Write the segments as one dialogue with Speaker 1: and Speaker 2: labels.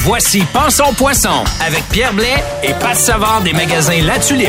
Speaker 1: Voici Pensons Poisson avec Pierre Blais et Pat Savard des magasins La Tulipe.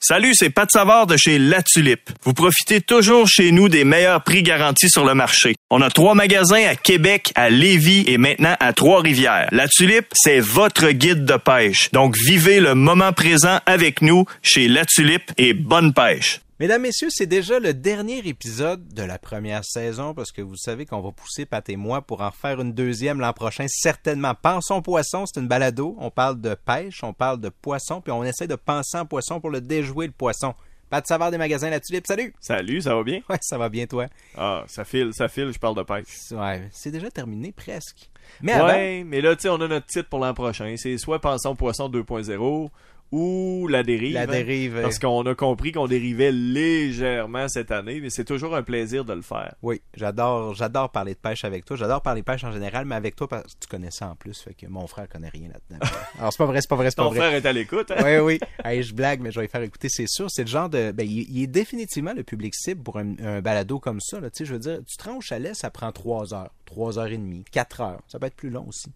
Speaker 2: Salut, c'est Pat Savard de chez La Tulipe. Vous profitez toujours chez nous des meilleurs prix garantis sur le marché. On a trois magasins à Québec, à Lévis et maintenant à Trois-Rivières. La Tulipe, c'est votre guide de pêche. Donc vivez le moment présent avec nous chez La Tulipe et bonne pêche.
Speaker 3: Mesdames, Messieurs, c'est déjà le dernier épisode de la première saison parce que vous savez qu'on va pousser Pat et moi pour en faire une deuxième l'an prochain, certainement. Pensons poisson, c'est une balado. On parle de pêche, on parle de poisson, puis on essaie de penser en poisson pour le déjouer le poisson. Pat Savard des magasins La Tulipe, salut!
Speaker 2: Salut, ça va bien?
Speaker 3: Ouais, ça va bien, toi?
Speaker 2: Ah, ça file, ça file, je parle de pêche.
Speaker 3: Ouais, c'est déjà terminé presque. Mais avant,
Speaker 2: Ouais, mais là, tu sais, on a notre titre pour l'an prochain. C'est soit Pensons Poisson 2.0 ou La Dérive.
Speaker 3: la dérive.
Speaker 2: Parce qu'on a compris qu'on dérivait légèrement cette année, mais c'est toujours un plaisir de le faire.
Speaker 3: Oui, j'adore, j'adore parler de pêche avec toi. J'adore parler de pêche en général, mais avec toi, parce que tu connais ça en plus. Fait que mon frère connaît rien là-dedans. Alors, c'est pas vrai, c'est pas vrai, c'est pas
Speaker 2: Ton
Speaker 3: vrai.
Speaker 2: frère est à l'écoute, hein?
Speaker 3: oui, oui. Hey, je blague, mais je vais faire écouter, c'est sûr. C'est le genre de. Ben, il, il est définitivement le public cible pour un, un balado comme ça. Là. Tu sais, je veux dire, tu te rends au chalet, ça prend trois heures, trois heures et demie, quatre heures. Ça peut être plus long aussi.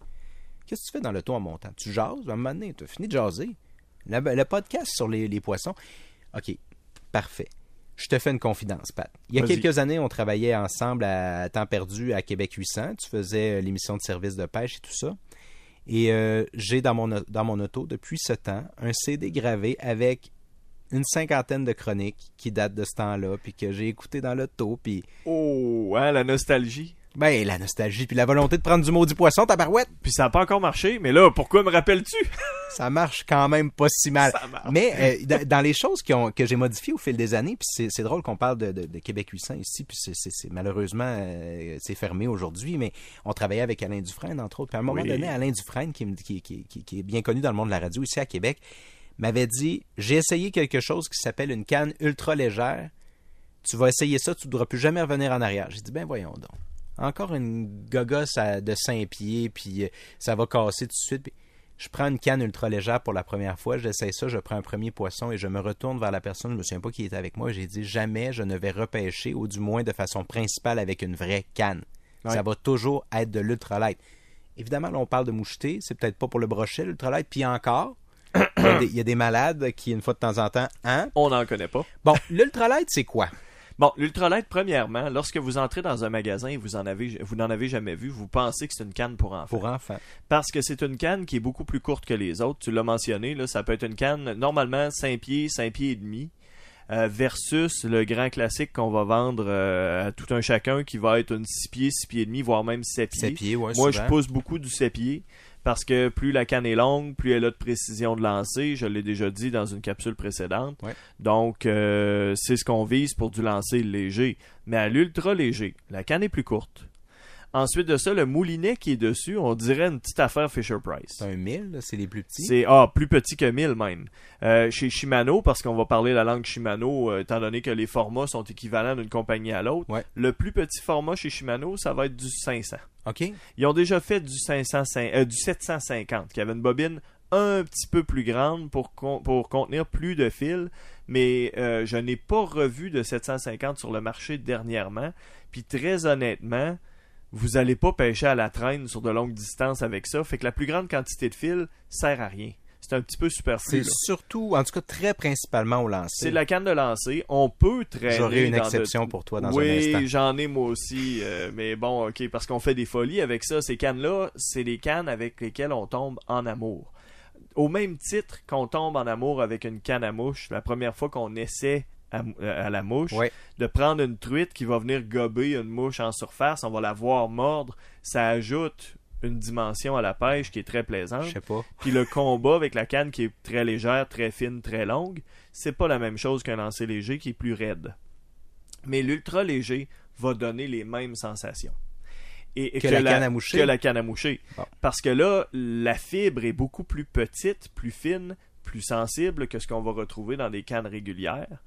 Speaker 3: Qu'est-ce que tu fais dans le ton en montant? Tu jases, à un moment donné, tu as fini de jaser. Le, le podcast sur les, les poissons. OK, parfait. Je te fais une confidence, Pat. Il y a quelques années, on travaillait ensemble à temps perdu à Québec 800. Tu faisais euh, l'émission de service de pêche et tout ça. Et euh, j'ai dans mon, dans mon auto, depuis ce temps, un CD gravé avec une cinquantaine de chroniques qui datent de ce temps-là, puis que j'ai écouté dans l'auto, puis
Speaker 2: Oh, hein, la nostalgie.
Speaker 3: Ben la nostalgie, puis la volonté de prendre du maudit poisson, tabarouette,
Speaker 2: Puis ça n'a pas encore marché, mais là, pourquoi me rappelles-tu?
Speaker 3: ça marche quand même pas si mal.
Speaker 2: Ça marche.
Speaker 3: Mais euh, dans, les choses qui ont, que j'ai modifiées au fil des années, puis c'est, drôle qu'on parle de, de- de Québec 800 ici, puis c'est, malheureusement euh, c'est fermé aujourd'hui, mais on travaillait avec Alain Dufresne entre autres. Puis à un moment
Speaker 2: Oui.
Speaker 3: donné, Alain Dufresne, qui- qui est bien connu dans le monde de la radio ici à Québec, m'avait dit j'ai essayé quelque chose qui s'appelle une canne ultra légère. Tu vas essayer ça, tu ne devras plus jamais revenir en arrière. J'ai dit ben voyons donc. Encore une gogosse de 5 pieds, puis euh, ça va casser tout de suite. Je prends une canne ultra légère pour la première fois, j'essaie ça, je prends un premier poisson et je me retourne vers la personne, je me souviens pas qui était avec moi, j'ai dit jamais je ne vais repêcher, ou du moins de façon principale avec une vraie canne. Ça va toujours être de l'ultralight. Évidemment, là, on parle de moucheté, c'est peut-être pas pour le brochet, l'ultralight, puis encore, il y, a des, il y a des malades qui, une fois de temps en temps, hein?
Speaker 2: On n'en connaît pas.
Speaker 3: Bon, l'ultralight, c'est quoi?
Speaker 2: Bon, l'ultralight, premièrement, lorsque vous entrez dans un magasin et vous en avez, vous n'en avez jamais vu, vous pensez que c'est une canne pour enfants.
Speaker 3: Pour enfants.
Speaker 2: Parce que c'est une canne qui est beaucoup plus courte que les autres. Tu l'as mentionné, là, ça peut être une canne normalement 5 pieds, 5 pieds et demi. euh, versus le grand classique qu'on va vendre euh, à tout un chacun qui va être une 6 pieds, 6 pieds et demi, voire même 7 pieds.
Speaker 3: Sept pieds, ouais,
Speaker 2: Moi,
Speaker 3: souvent.
Speaker 2: je pousse beaucoup du 7 pieds parce que plus la canne est longue, plus elle a de précision de lancer. Je l'ai déjà dit dans une capsule précédente.
Speaker 3: Ouais.
Speaker 2: Donc, euh, c'est ce qu'on vise pour du lancer léger. Mais à l'ultra léger, la canne est plus courte. Ensuite de ça, le moulinet qui est dessus, on dirait une petite affaire Fisher-Price.
Speaker 3: C'est un 1000, là, c'est les plus petits.
Speaker 2: C'est ah, plus petit que 1000 même. Euh, chez Shimano, parce qu'on va parler la langue Shimano, euh, étant donné que les formats sont équivalents d'une compagnie à l'autre,
Speaker 3: Ouais.
Speaker 2: le plus petit format chez Shimano, ça va être du 500.
Speaker 3: OK?
Speaker 2: Ils ont déjà fait du, 500, euh, du 750, qui avait une bobine un petit peu plus grande pour, con- pour contenir plus de fils, mais euh, je n'ai pas revu de 750 sur le marché dernièrement. Puis très honnêtement, vous n'allez pas pêcher à la traîne sur de longues distances avec ça, fait que la plus grande quantité de fils sert à rien. C'est un petit peu superflu.
Speaker 3: C'est surtout, en tout cas, très principalement au lancer.
Speaker 2: C'est la canne de lancer. On peut traîner.
Speaker 3: J'aurai une
Speaker 2: dans de-
Speaker 3: exception pour toi dans un
Speaker 2: oui,
Speaker 3: instant.
Speaker 2: j'en ai moi aussi. euh, mais bon, ok, parce qu'on fait des folies avec ça. Ces cannes-là, c'est des cannes avec lesquelles on tombe en amour. Au même titre qu'on tombe en amour avec une canne à mouche, la première fois qu'on essaie à, à la mouche,
Speaker 3: Ouais.
Speaker 2: de prendre une truite qui va venir gober une mouche en surface, on va la voir mordre, ça ajoute une dimension à la pêche qui est très plaisante.
Speaker 3: Je sais pas.
Speaker 2: Puis le combat avec la canne qui est très légère, très fine, très longue, c'est pas la même chose qu'un lancer léger qui est plus raide. Mais l'ultra léger va donner les mêmes sensations. et, et
Speaker 3: Que la canne à moucher.
Speaker 2: que la canne à moucher.
Speaker 3: Bon.
Speaker 2: Parce que là, la fibre est beaucoup plus petite, plus fine, plus sensible que ce qu'on va retrouver dans des cannes régulières.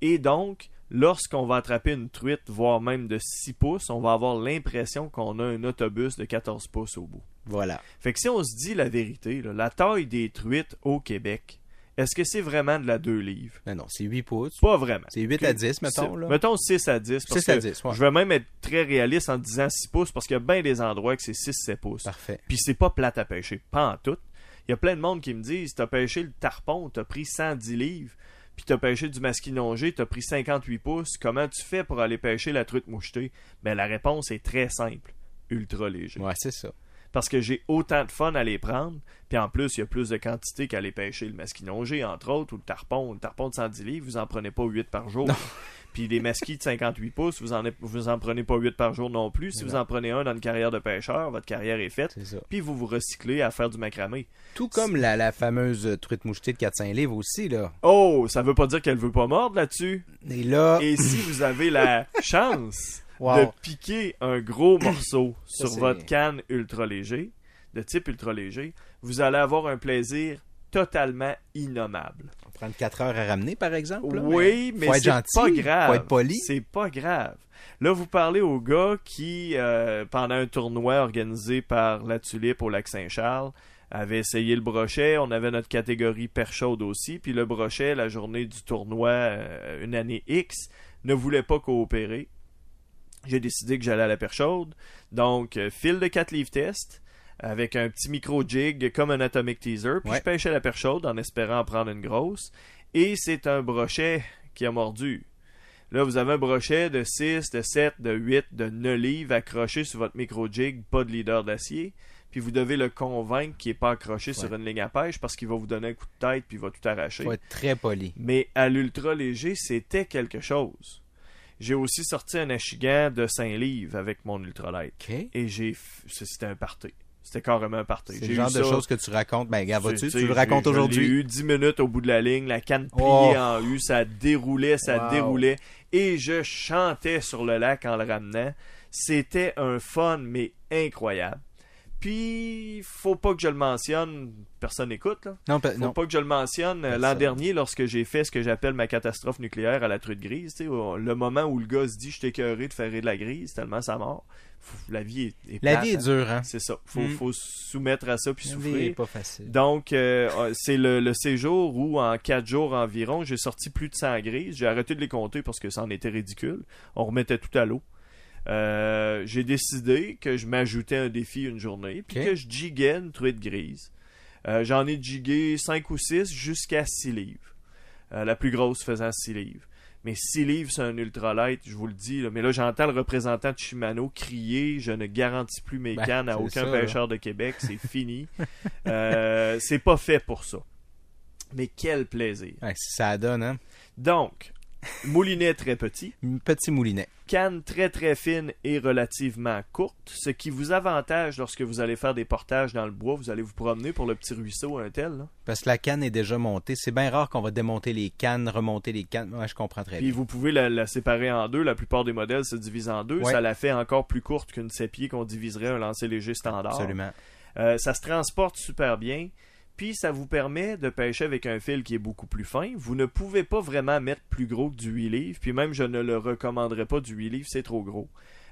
Speaker 2: Et donc, lorsqu'on va attraper une truite, voire même de 6 pouces, on va avoir l'impression qu'on a un autobus de 14 pouces au bout.
Speaker 3: Voilà.
Speaker 2: Fait que si on se dit la vérité, là, la taille des truites au Québec, est-ce que c'est vraiment de la 2 livres?
Speaker 3: Mais non, c'est 8 pouces.
Speaker 2: Pas vraiment.
Speaker 3: C'est 8 à 10, mettons. Là.
Speaker 2: Mettons 6 à 10. Parce
Speaker 3: 6 à
Speaker 2: que
Speaker 3: 10, ouais.
Speaker 2: Je vais même être très réaliste en disant 6 pouces parce qu'il y a bien des endroits que c'est 6-7 pouces.
Speaker 3: Parfait.
Speaker 2: Puis c'est pas plate à pêcher, pas en tout. Il y a plein de monde qui me disent t'as pêché le tarpon, t'as pris 110 livres, puis t'as pêché du masquinongé, t'as pris 58 pouces. Comment tu fais pour aller pêcher la truite mouchetée? Ben la réponse est très simple ultra léger.
Speaker 3: Ouais, c'est ça.
Speaker 2: Parce que j'ai autant de fun à les prendre, puis en plus, il y a plus de quantité qu'à aller pêcher le masquinongé, entre autres, ou le tarpon. Le tarpon de 110 livres, vous en prenez pas 8 par jour. Puis les masquis de 58 pouces, vous en, vous en prenez pas 8 par jour non plus. Si
Speaker 3: Non.
Speaker 2: vous en prenez un dans une carrière de pêcheur, votre carrière est faite. Puis vous vous recyclez à faire du macramé.
Speaker 3: Tout comme la, la fameuse truite mouchetée de 400 livres aussi, là.
Speaker 2: Oh, ça veut pas dire qu'elle veut pas mordre là-dessus.
Speaker 3: Et là,
Speaker 2: Et si vous avez la chance
Speaker 3: Wow.
Speaker 2: de piquer un gros morceau
Speaker 3: Ça,
Speaker 2: sur votre canne ultra léger, de type ultra léger, vous allez avoir un plaisir totalement innommable.
Speaker 3: on prend 4 heures à ramener, par exemple. là,
Speaker 2: oui, mais c'est pas grave.
Speaker 3: Faut être poli.
Speaker 2: C'est pas grave. Là, vous parlez au gars qui, euh, pendant un tournoi organisé par la Tulipe au lac Saint-Charles, avait essayé le brochet. On avait notre catégorie perche chaude aussi. Puis le brochet, la journée du tournoi, euh, une année X, ne voulait pas coopérer. J'ai décidé que j'allais à la perche chaude. Donc, euh, fil de 4 livres test avec un petit micro jig comme un atomic teaser. Puis
Speaker 3: Ouais.
Speaker 2: je pêchais la perche chaude en espérant en prendre une grosse. Et c'est un brochet qui a mordu. Là, vous avez un brochet de 6, de 7, de 8, de 9 livres accroché sur votre micro jig, pas de leader d'acier. Puis vous devez le convaincre qu'il n'est pas accroché sur une ligne à pêche parce qu'il va vous donner un coup de tête puis il va tout arracher.
Speaker 3: Faut être très poli.
Speaker 2: Mais à l'ultra léger, c'était quelque chose. J'ai aussi sorti un achigan de 5 livres avec mon ultralight. Et j'ai. C'était un party. C'était carrément un party.
Speaker 3: C'est
Speaker 2: J'ai
Speaker 3: le genre de choses que tu racontes. Ben, gars,
Speaker 2: tu
Speaker 3: Tu le
Speaker 2: j'ai-
Speaker 3: racontes aujourd'hui?
Speaker 2: eu 10 minutes au bout de la ligne, la canne pliée
Speaker 3: Oh.
Speaker 2: en U, ça déroulait, ça
Speaker 3: Wow.
Speaker 2: déroulait. Et je chantais sur le lac en le ramenant. C'était un fun, mais incroyable. Puis, faut pas que je le mentionne, personne n'écoute, là.
Speaker 3: Non, pe-
Speaker 2: Faut
Speaker 3: non.
Speaker 2: pas que je le mentionne. euh, L'an dernier, lorsque j'ai fait ce que j'appelle ma catastrophe nucléaire à la truite grise, tu sais, au- le moment où le gars se dit je t'ai de faire de la grise, tellement ça mort. La vie est, est
Speaker 3: La
Speaker 2: plate,
Speaker 3: vie est
Speaker 2: hein.
Speaker 3: dure, hein?
Speaker 2: C'est ça. Faut,
Speaker 3: Mm.
Speaker 2: faut se soumettre à ça puis
Speaker 3: La vie est
Speaker 2: souffrir.
Speaker 3: pas facile.
Speaker 2: Donc, euh, c'est le, le séjour où, en quatre jours environ, j'ai sorti plus de 100 grises. J'ai arrêté de les compter parce que ça en était ridicule. On remettait tout à l'eau. Euh, j'ai décidé que je m'ajoutais un défi une journée, puis que je jiguais une truite grise. Euh, J'en ai jigué 5 ou 6 jusqu'à 6 livres. Euh, la plus grosse faisant 6 livres. Mais 6 livres, c'est un ultralight, je vous le dis. là. Mais là, j'entends le représentant de Shimano crier Je ne garantis plus mes
Speaker 3: Ben,
Speaker 2: cannes à aucun
Speaker 3: ça,
Speaker 2: pêcheur de Québec. C'est fini. C'est pas fait pour ça. Mais quel plaisir.
Speaker 3: Ouais, ça donne, hein?
Speaker 2: Donc, moulinet très petit,
Speaker 3: Petit moulinet.
Speaker 2: canne très très fine et relativement courte, ce qui vous avantage lorsque vous allez faire des portages dans le bois. Vous allez vous promener pour le petit ruisseau, un tel. là.
Speaker 3: Parce que la canne est déjà montée. C'est bien rare qu'on va démonter les cannes, remonter les cannes. Ouais, je comprends très
Speaker 2: Puis
Speaker 3: bien.
Speaker 2: vous pouvez la, la séparer en deux. La plupart des modèles se divisent en deux.
Speaker 3: Ouais.
Speaker 2: Ça la fait encore plus courte qu'une sépier qu'on diviserait un lancer léger standard.
Speaker 3: Absolument.
Speaker 2: Euh, ça se transporte super bien. Puis ça vous permet de pêcher avec un fil qui est beaucoup plus fin. Vous ne pouvez pas vraiment mettre plus gros que du 8 livres. Puis même, je ne le recommanderais pas du 8 livres, c'est trop gros.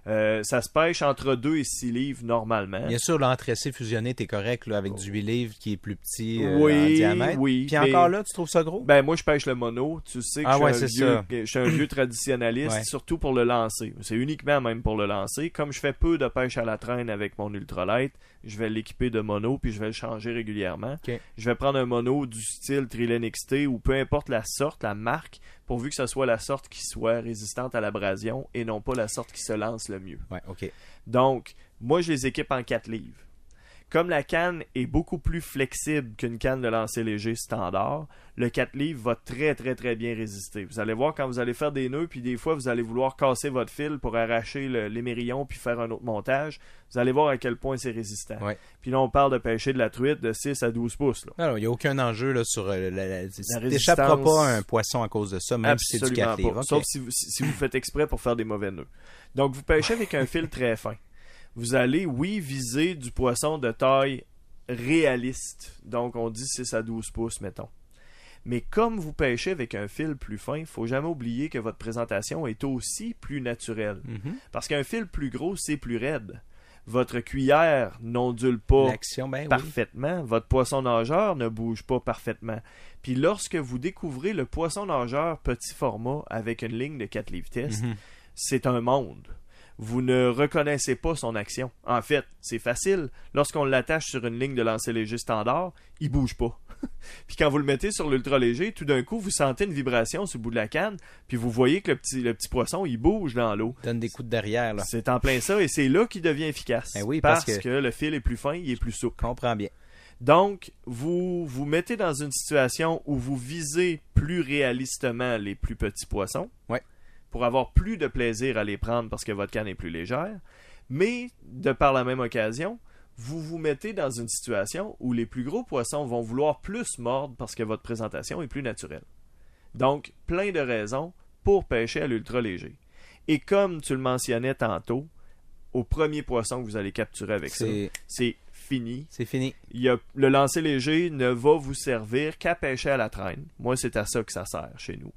Speaker 2: Euh, ça se pêche entre 2 et 6 livres normalement.
Speaker 3: Bien sûr, l'entressé fusionné, t'es correct, là, avec du 8 livres qui est plus petit euh,
Speaker 2: Oui,
Speaker 3: en diamètre.
Speaker 2: oui,
Speaker 3: Puis encore là, tu trouves ça gros?
Speaker 2: Ben moi je pêche le mono, tu sais que
Speaker 3: Ah
Speaker 2: je, suis un vieux,
Speaker 3: ça.
Speaker 2: que je suis un vieux traditionnaliste,
Speaker 3: Ouais.
Speaker 2: surtout pour le lancer. C'est uniquement même pour le lancer. Comme je fais peu de pêche à la traîne avec mon ultralight, je vais l'équiper de mono puis je vais le changer régulièrement. Je vais prendre un mono du style Trilene XT ou peu importe la sorte, la marque, pourvu que ce soit la sorte qui soit résistante à l'abrasion et non pas la sorte qui se lance le mieux.
Speaker 3: Ouais, OK.
Speaker 2: Donc, moi, je les équipe en 4 livres. Comme la canne est beaucoup plus flexible qu'une canne de lancer léger standard, le 4 livres va très très très bien résister. Vous allez voir quand vous allez faire des nœuds, puis des fois vous allez vouloir casser votre fil pour arracher le- l'émérillon puis faire un autre montage, vous allez voir à quel point c'est résistant.
Speaker 3: Ouais.
Speaker 2: Puis là, on parle de pêcher de la truite de 6 à 12 pouces.
Speaker 3: Il n'y a aucun enjeu là, sur euh, la, la,
Speaker 2: La résistance-
Speaker 3: pas à un poisson à cause de ça, même si c'est du
Speaker 2: Absolument
Speaker 3: 4
Speaker 2: pas.
Speaker 3: livres. OK.
Speaker 2: Sauf si vous, si, si vous faites exprès pour faire des mauvais nœuds. Donc, vous pêchez avec un fil très fin. Vous allez, oui, viser du poisson de taille réaliste. Donc, on dit 6 à 12 pouces, mettons. Mais comme vous pêchez avec un fil plus fin, il faut jamais oublier que votre présentation est aussi plus naturelle.
Speaker 3: Mhm.
Speaker 2: Parce qu'un fil plus gros, c'est plus raide. Votre cuillère n'ondule pas
Speaker 3: ben oui.
Speaker 2: parfaitement. Votre poisson nageur ne bouge pas parfaitement. Puis lorsque vous découvrez le poisson nageur petit format avec une ligne de 4 livres test,
Speaker 3: Mhm.
Speaker 2: c'est un monde. Vous ne reconnaissez pas son action. En fait, c'est facile. Lorsqu'on l'attache sur une ligne de lancer léger standard, il bouge pas. puis quand vous le mettez sur l'ultra léger, tout d'un coup, vous sentez une vibration sur le bout de la canne, puis vous voyez que le petit, le petit poisson, il bouge dans l'eau.
Speaker 3: Donne des coups de derrière, là.
Speaker 2: C'est en plein ça, et c'est là qu'il devient efficace.
Speaker 3: Ben oui, parce
Speaker 2: parce
Speaker 3: que-
Speaker 2: que... le fil est plus fin, il est plus souple.
Speaker 3: Comprends bien.
Speaker 2: Donc, vous vous mettez dans une situation où vous visez plus réalistement les plus petits poissons.
Speaker 3: Ouais.
Speaker 2: Pour avoir plus de plaisir à les prendre parce que votre canne est plus légère. Mais, de par la même occasion, vous vous mettez dans une situation où les plus gros poissons vont vouloir plus mordre parce que votre présentation est plus naturelle. Donc, plein de raisons pour pêcher à l'ultra léger. Et comme tu le mentionnais tantôt, au premier poisson que vous allez capturer avec ça,
Speaker 3: C'est
Speaker 2: fini.
Speaker 3: c'est fini.
Speaker 2: Il y a, le lancer léger ne va vous servir qu'à pêcher à la traîne. Moi, c'est à ça que ça sert chez nous.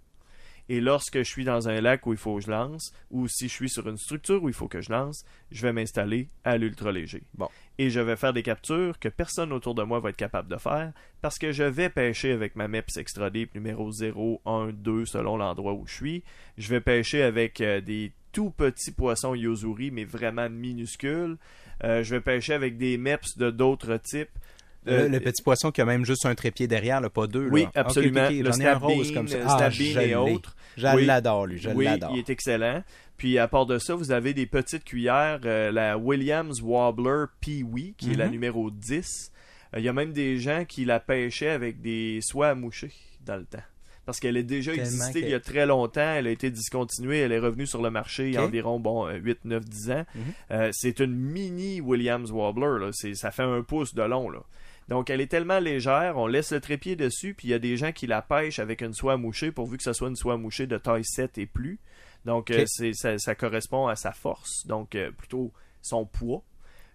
Speaker 2: Et lorsque je suis dans un lac où il faut que je lance, ou si je suis sur une structure où il faut que je lance, je vais m'installer à l'ultra léger.
Speaker 3: Bon.
Speaker 2: Et je vais faire des captures que personne autour de moi va être capable de faire parce que je vais pêcher avec ma MEPS Extra Deep numéro 0, 1, 2 selon l'endroit où je suis. Je vais pêcher avec euh, des tout petits poissons yozuri mais vraiment minuscules. Euh, je vais pêcher avec des MEPS de d'autres types.
Speaker 3: Le,
Speaker 2: Euh,
Speaker 3: le petit poisson qui a même juste un trépied derrière, là, pas deux. là.
Speaker 2: oui, absolument.
Speaker 3: ok,
Speaker 2: Le Snap
Speaker 3: rose comme ça. Ah, je
Speaker 2: et autres.
Speaker 3: Je
Speaker 2: Oui.
Speaker 3: l'adore, lui. Je
Speaker 2: oui,
Speaker 3: l'adore.
Speaker 2: il est excellent. Puis à part de ça, vous avez des petites cuillères, euh, la Williams Wobbler Pee-Wee, qui est la
Speaker 3: Mhm.
Speaker 2: numéro 10. Euh, Il y a même des gens qui la pêchaient avec des soies à moucher dans le temps. Parce qu'elle est déjà
Speaker 3: Tellement
Speaker 2: existée il y a très longtemps, elle a été discontinuée, elle est revenue sur le marché il y a environ bon, euh, 8, 9, 10 ans.
Speaker 3: Mhm.
Speaker 2: Euh, c'est une mini Williams Wobbler, là. Ça fait un pouce de long. Là. Donc elle est tellement légère, on laisse le trépied dessus, puis il y a des gens qui la pêchent avec une soie mouchée pourvu que ce soit une soie mouchée de taille 7 et plus. Donc euh, ça, ça correspond à sa force, donc euh, plutôt son poids.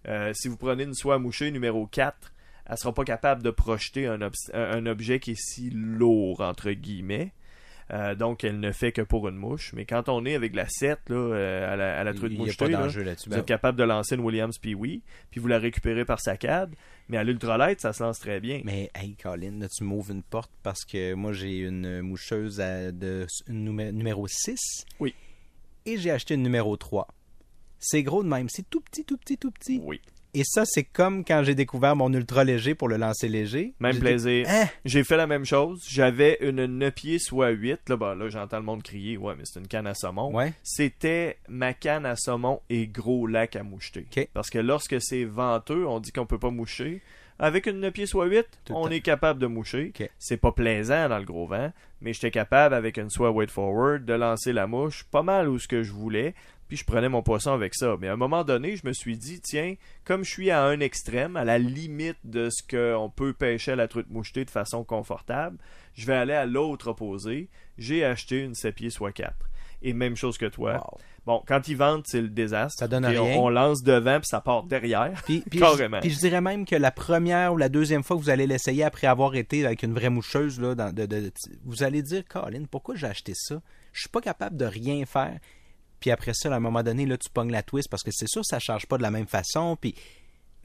Speaker 2: Euh, si vous prenez une soie mouchée numéro 4, elle sera pas capable de projeter un objet qui est si lourd, entre guillemets. Euh, donc elle ne fait que pour une mouche. Mais quand on est avec la 7 là, euh, à la, à la truite mouchetée, là, vous
Speaker 3: Ben
Speaker 2: êtes capable de lancer une Williams Pee-Wee, puis vous la récupérez par saccade. Mais à l'ultralight, ça se lance très bien.
Speaker 3: Mais hey Colin, là, tu m'ouvres une porte parce que moi j'ai une moucheuse à- de numé- numéro 6.
Speaker 2: Oui.
Speaker 3: Et j'ai acheté une numéro 3. C'est gros de même, c'est tout petit, tout petit, tout petit.
Speaker 2: Oui.
Speaker 3: Et ça, c'est comme quand j'ai découvert mon ultra léger pour le lancer léger.
Speaker 2: Même plaisir.
Speaker 3: Hein?
Speaker 2: J'ai fait la même chose. J'avais une 9 pieds soit 8. Là, ben, là j'entends le monde crier. Ouais, mais c'est une canne à saumon.
Speaker 3: Ouais.
Speaker 2: C'était ma canne à saumon et gros lac à moucheter. Parce que lorsque c'est venteux, on dit qu'on peut pas moucher. Avec une 9 pieds soit 8,
Speaker 3: Tout le
Speaker 2: on est capable de moucher. C'est pas plaisant dans le gros vent, mais j'étais capable avec une soie weight forward de lancer la mouche pas mal où ce que je voulais. Puis je prenais mon poisson avec ça. Mais à un moment donné, je me suis dit, tiens, comme je suis à un extrême, à la limite de ce qu'on peut pêcher à la truite mouchetée de façon confortable, je vais aller à l'autre opposé. J'ai acheté une 7 pieds soit 4. Et même chose que toi.
Speaker 3: Wow.
Speaker 2: Bon, quand ils vendent, c'est le désastre.
Speaker 3: Ça donne
Speaker 2: Et on-
Speaker 3: rien.
Speaker 2: On, lance devant, puis ça part derrière.
Speaker 3: Puis, puis
Speaker 2: Carrément.
Speaker 3: Je, puis je dirais même que la première ou la deuxième fois que vous allez l'essayer après avoir été avec une vraie moucheuse, là, dans- de- de- vous allez dire, Colin, pourquoi j'ai acheté ça? Je suis pas capable de rien faire. Puis après ça, à un moment donné, là, tu pognes la twist parce que c'est sûr, ça charge pas de la même façon. Puis...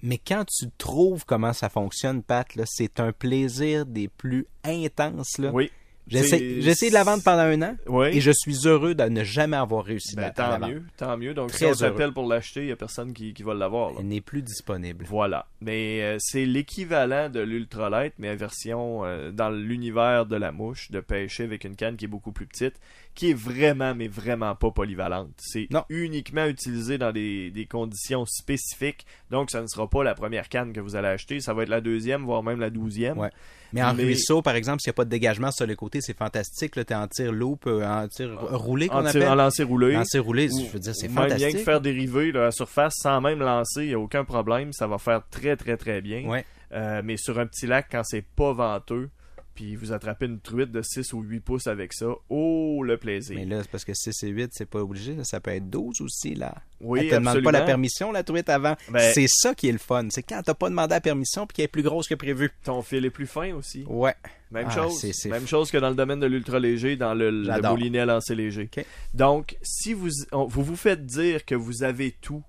Speaker 3: Mais quand tu trouves comment ça fonctionne, Pat, c'est un plaisir des plus intenses. Là.
Speaker 2: Oui.
Speaker 3: J'ai essayé, de la vendre pendant un an
Speaker 2: Oui.
Speaker 3: et je suis heureux de ne jamais avoir réussi
Speaker 2: Ben,
Speaker 3: à la
Speaker 2: tant
Speaker 3: vendre.
Speaker 2: mieux, tant mieux. Donc,
Speaker 3: Très
Speaker 2: si on s'appelle pour l'acheter, il n'y a personne qui, qui va l'avoir.
Speaker 3: Elle n'est plus disponible.
Speaker 2: Voilà. Mais euh, c'est l'équivalent de l'ultralight, mais version euh, dans l'univers de la mouche, de pêcher avec une canne qui est beaucoup plus petite, qui est vraiment, mais vraiment pas polyvalente. C'est uniquement utilisé dans des, des conditions spécifiques. Donc, ça ne sera pas la première canne que vous allez acheter. Ça va être la deuxième, voire même la douzième.
Speaker 3: Ouais. Mais en
Speaker 2: Mais-
Speaker 3: ruisseau, par exemple, s'il n'y a pas de dégagement sur le côté, c'est fantastique. Là, t'es en tir loop, euh, en tir roulé qu'on appelle?
Speaker 2: en lancer roulé.
Speaker 3: En tir roulé,
Speaker 2: Ou-
Speaker 3: je veux dire, c'est
Speaker 2: ou Même
Speaker 3: fantastique.
Speaker 2: que faire dériver là, à la surface sans même lancer, il n'y a aucun problème. Ça va faire très, très, très bien.
Speaker 3: Ouais.
Speaker 2: Euh, mais sur un petit lac, quand c'est pas venteux, puis vous attrapez une truite de 6 ou 8 pouces avec ça. Oh, le plaisir.
Speaker 3: Mais là, c'est parce que 6 et 8, c'est pas obligé. là. Ça peut être 12 aussi, là.
Speaker 2: oui,
Speaker 3: Elle te demande pas
Speaker 2: absolument.
Speaker 3: la permission, la truite, avant.
Speaker 2: Ben-
Speaker 3: C'est ça qui est le fun. C'est quand t'as pas demandé la permission puis qu'elle est plus grosse que prévu.
Speaker 2: Ton fil est plus fin aussi.
Speaker 3: Ouais.
Speaker 2: Même
Speaker 3: Ah,
Speaker 2: chose. Même chose que dans le domaine de l'ultra léger, dans le, le moulinet à lancer léger. Donc, si vous, on- vous vous faites dire que vous avez tout,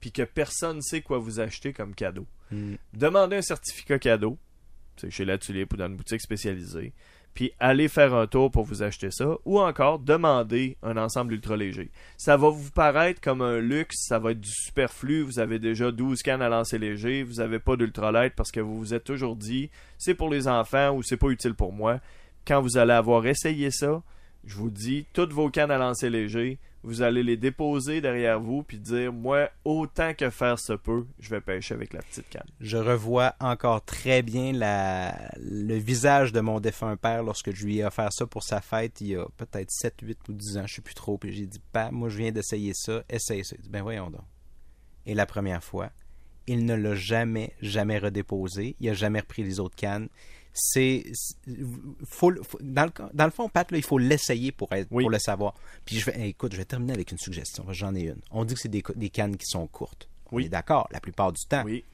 Speaker 2: puis que personne ne sait quoi vous acheter comme cadeau,
Speaker 3: Hmm.
Speaker 2: demandez un certificat cadeau, chez La Tulipe ou dans une boutique spécialisée, puis allez faire un tour pour vous acheter ça, ou encore demandez un ensemble ultra léger. Ça va vous paraître comme un luxe, ça va être du superflu, vous avez déjà 12 cannes à lancer léger, vous n'avez pas d'ultralight parce que vous vous êtes toujours dit c'est pour les enfants ou c'est pas utile pour moi. Quand vous allez avoir essayé ça, je vous dis, toutes vos cannes à lancer léger, vous allez les déposer derrière vous puis dire moi autant que faire se peut, je vais pêcher avec la petite canne.
Speaker 3: Je revois encore très bien la, le visage de mon défunt père lorsque je lui ai offert ça pour sa fête il y a peut-être 7, 8 ou 10 ans, je sais plus trop. Puis j'ai dit, pas, moi je viens d'essayer ça, essaye ça. Il dit, ben voyons donc. Et la première fois, il ne l'a jamais, jamais redéposé. Il a jamais repris les autres cannes. C'est, c'est- faut, faut- dans, le, dans le fond, Pat, là, il faut l'essayer pour, être,
Speaker 2: Oui.
Speaker 3: pour le savoir. Puis je vais, écoute, je vais terminer avec une suggestion. J'en ai une. On dit que c'est des, des cannes qui sont courtes.
Speaker 2: Oui.
Speaker 3: D'accord, la plupart du temps.
Speaker 2: Oui.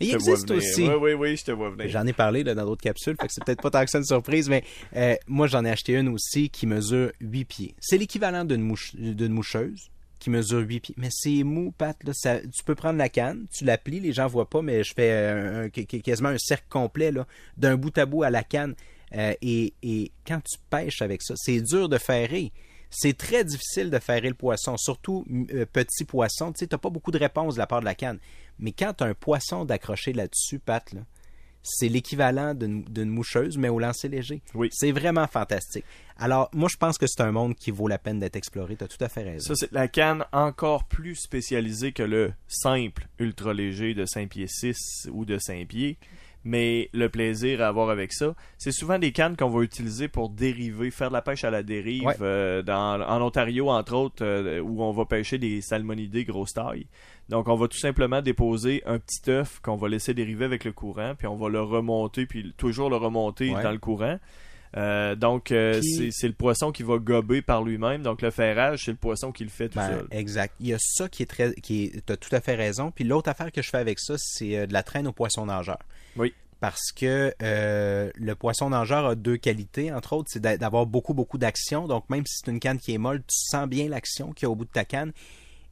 Speaker 3: Il existe aussi.
Speaker 2: Oui, oui, oui, je te vois venir.
Speaker 3: J'en ai parlé là, dans d'autres capsules, fait que c'est peut-être pas tant que ça une surprise, mais euh, moi j'en ai acheté une aussi qui mesure 8 pieds. C'est l'équivalent d'une mouche, d'une moucheuse qui mesure 8 pieds. Mais c'est mou, Pat, là, tu peux prendre la canne, tu la plies, les gens voient pas, mais je fais euh, quasiment un cercle complet d'un bout à bout à la canne. Euh, et, quand tu pêches avec ça, c'est dur de ferrer. C'est très difficile de ferrer le poisson, surtout euh, petit poisson. Tu t'as pas beaucoup de réponses de la part de la canne. Mais quand tu as un poisson d'accrocher là-dessus, Pat, là, c'est l'équivalent d'une moucheuse, mais au lancer léger.
Speaker 2: Oui.
Speaker 3: C'est vraiment fantastique. Alors, moi, je pense que c'est un monde qui vaut la peine d'être exploré. Tu as tout à fait raison.
Speaker 2: Ça, c'est la canne encore plus spécialisée que le simple ultra léger de 5 pieds 6 ou de 5 pieds. Mais le plaisir à avoir avec ça, c'est souvent des cannes qu'on va utiliser pour dériver, faire de la pêche à la dérive.
Speaker 3: Ouais.
Speaker 2: euh, dans, en Ontario, entre autres, euh, où on va pêcher des salmonidés grosse taille. Donc, on va tout simplement déposer un petit œuf qu'on va laisser dériver avec le courant, puis on va le remonter, puis toujours le remonter
Speaker 3: Ouais.
Speaker 2: dans le courant. Euh, donc, euh, c'est le poisson qui va gober par lui-même. Donc, le ferrage, c'est le poisson qui le fait tout
Speaker 3: Ben,
Speaker 2: seul.
Speaker 3: exact. Il y a ça qui est très. qui est, T'as tout à fait raison. Puis l'autre affaire que je fais avec ça, c'est euh, de la traîne au poisson nageur.
Speaker 2: Oui.
Speaker 3: Parce que euh, le poisson nageur a deux qualités, entre autres, c'est d'a- d'avoir beaucoup, beaucoup d'action. Donc, même si c'est une canne qui est molle, tu sens bien l'action qu'il y a au bout de ta canne.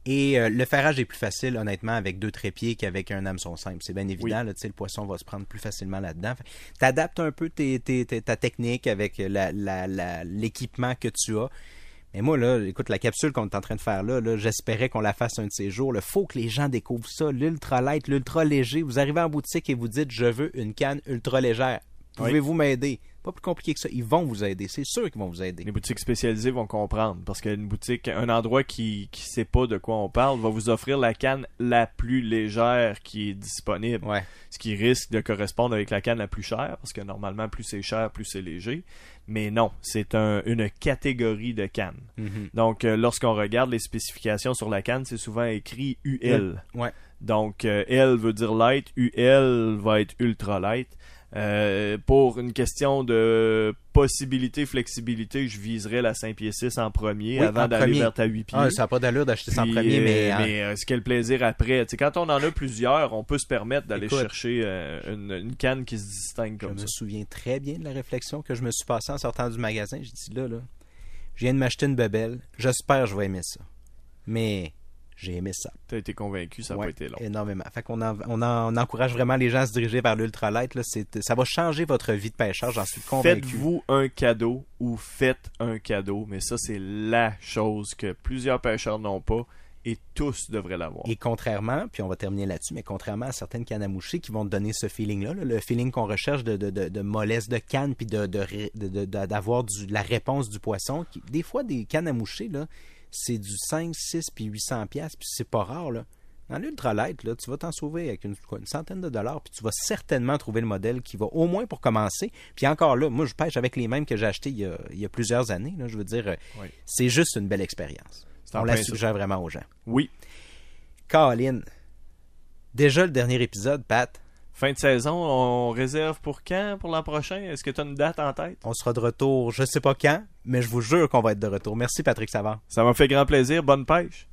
Speaker 3: Et euh, le ferrage est plus facile, honnêtement, avec deux trépieds qu'avec un hameçon simple. C'est bien évident, là, le poisson va se prendre plus facilement là-dedans. Tu adaptes un peu tes- tes- tes- ta technique avec l'équipement que tu as. Mais moi, là, écoute, la capsule qu'on est en train de faire là, là j'espérais qu'on la fasse un de ces jours. Il faut que les gens découvrent ça. L'ultra light, l'ultra léger. Vous arrivez en boutique et vous dites Je veux une canne ultra légère. Pouvez-vous m'aider? Pas plus compliqué que ça. Ils vont vous aider. C'est sûr qu'ils vont vous aider.
Speaker 2: Les boutiques spécialisées vont comprendre parce qu'une boutique, un endroit qui qui sait pas de quoi on parle va vous offrir la canne la plus légère qui est disponible,
Speaker 3: Ouais.
Speaker 2: ce qui risque de correspondre avec la canne la plus chère parce que normalement plus c'est cher, plus c'est léger. Mais non, c'est un- une catégorie de cannes.
Speaker 3: Mhm.
Speaker 2: Donc euh, lorsqu'on regarde les spécifications sur la canne, c'est souvent écrit UL.
Speaker 3: Ouais.
Speaker 2: Donc euh, L veut dire light, UL va être ultra light. Euh, pour une question de possibilité, flexibilité, je viserais la 5 pieds 6 en premier
Speaker 3: Oui,
Speaker 2: avant d'aller vers ta 8 pieds.
Speaker 3: Ah, ça n'a pas d'allure d'acheter ça en premier,
Speaker 2: euh,
Speaker 3: mais. hein,
Speaker 2: mais euh, c'est quel plaisir après. Tu sais, quand on en a plusieurs, on peut se permettre d'aller chercher euh, une, une canne qui se distingue
Speaker 3: Je
Speaker 2: comme
Speaker 3: me
Speaker 2: ça.
Speaker 3: souviens très bien de la réflexion que je me suis passée en sortant du magasin. J'ai dit là, là, je viens de m'acheter une bebelle. J'espère que je vais aimer ça. Mais j'ai aimé ça.
Speaker 2: Tu as été convaincu, ça n'a
Speaker 3: Ouais,
Speaker 2: pas été long.
Speaker 3: Énormément. Fait qu'on en- on, en- on encourage vraiment les gens à se diriger vers l'ultralight. Ça va changer votre vie de pêcheur, j'en suis convaincu.
Speaker 2: Faites-vous un cadeau ou faites un cadeau, mais ça c'est la chose que plusieurs pêcheurs n'ont pas et tous devraient l'avoir.
Speaker 3: Et contrairement, puis on va terminer là-dessus, mais contrairement à certaines cannes à moucher qui vont te donner ce feeling-là, là, le feeling qu'on recherche de, de, de, de mollesse de canne, puis de, de, de- de- de- d'avoir du- la réponse du poisson. qui- des fois, des cannes à moucher, là, c'est du 5, 6, puis 800 pièces puis c'est pas rare. Là. Dans l'ultralight, là, tu vas t'en sauver avec une, centaine de dollars, puis tu vas certainement trouver le modèle qui va au moins pour commencer. Puis encore là, moi, je pêche avec les mêmes que j'ai achetés il y a, il y a plusieurs années. Là, je veux dire,
Speaker 2: Oui.
Speaker 3: c'est juste une belle expérience. On la
Speaker 2: ça.
Speaker 3: suggère vraiment aux gens.
Speaker 2: Oui,
Speaker 3: Colin, déjà le dernier épisode, Pat,
Speaker 2: Fin de saison, on réserve pour quand pour l'an prochain? Est-ce que tu as une date en tête?
Speaker 3: On sera de retour, je sais pas quand, mais je vous jure qu'on va être de retour. Merci Patrick Savard.
Speaker 2: Ça m'a fait grand plaisir. Bonne pêche.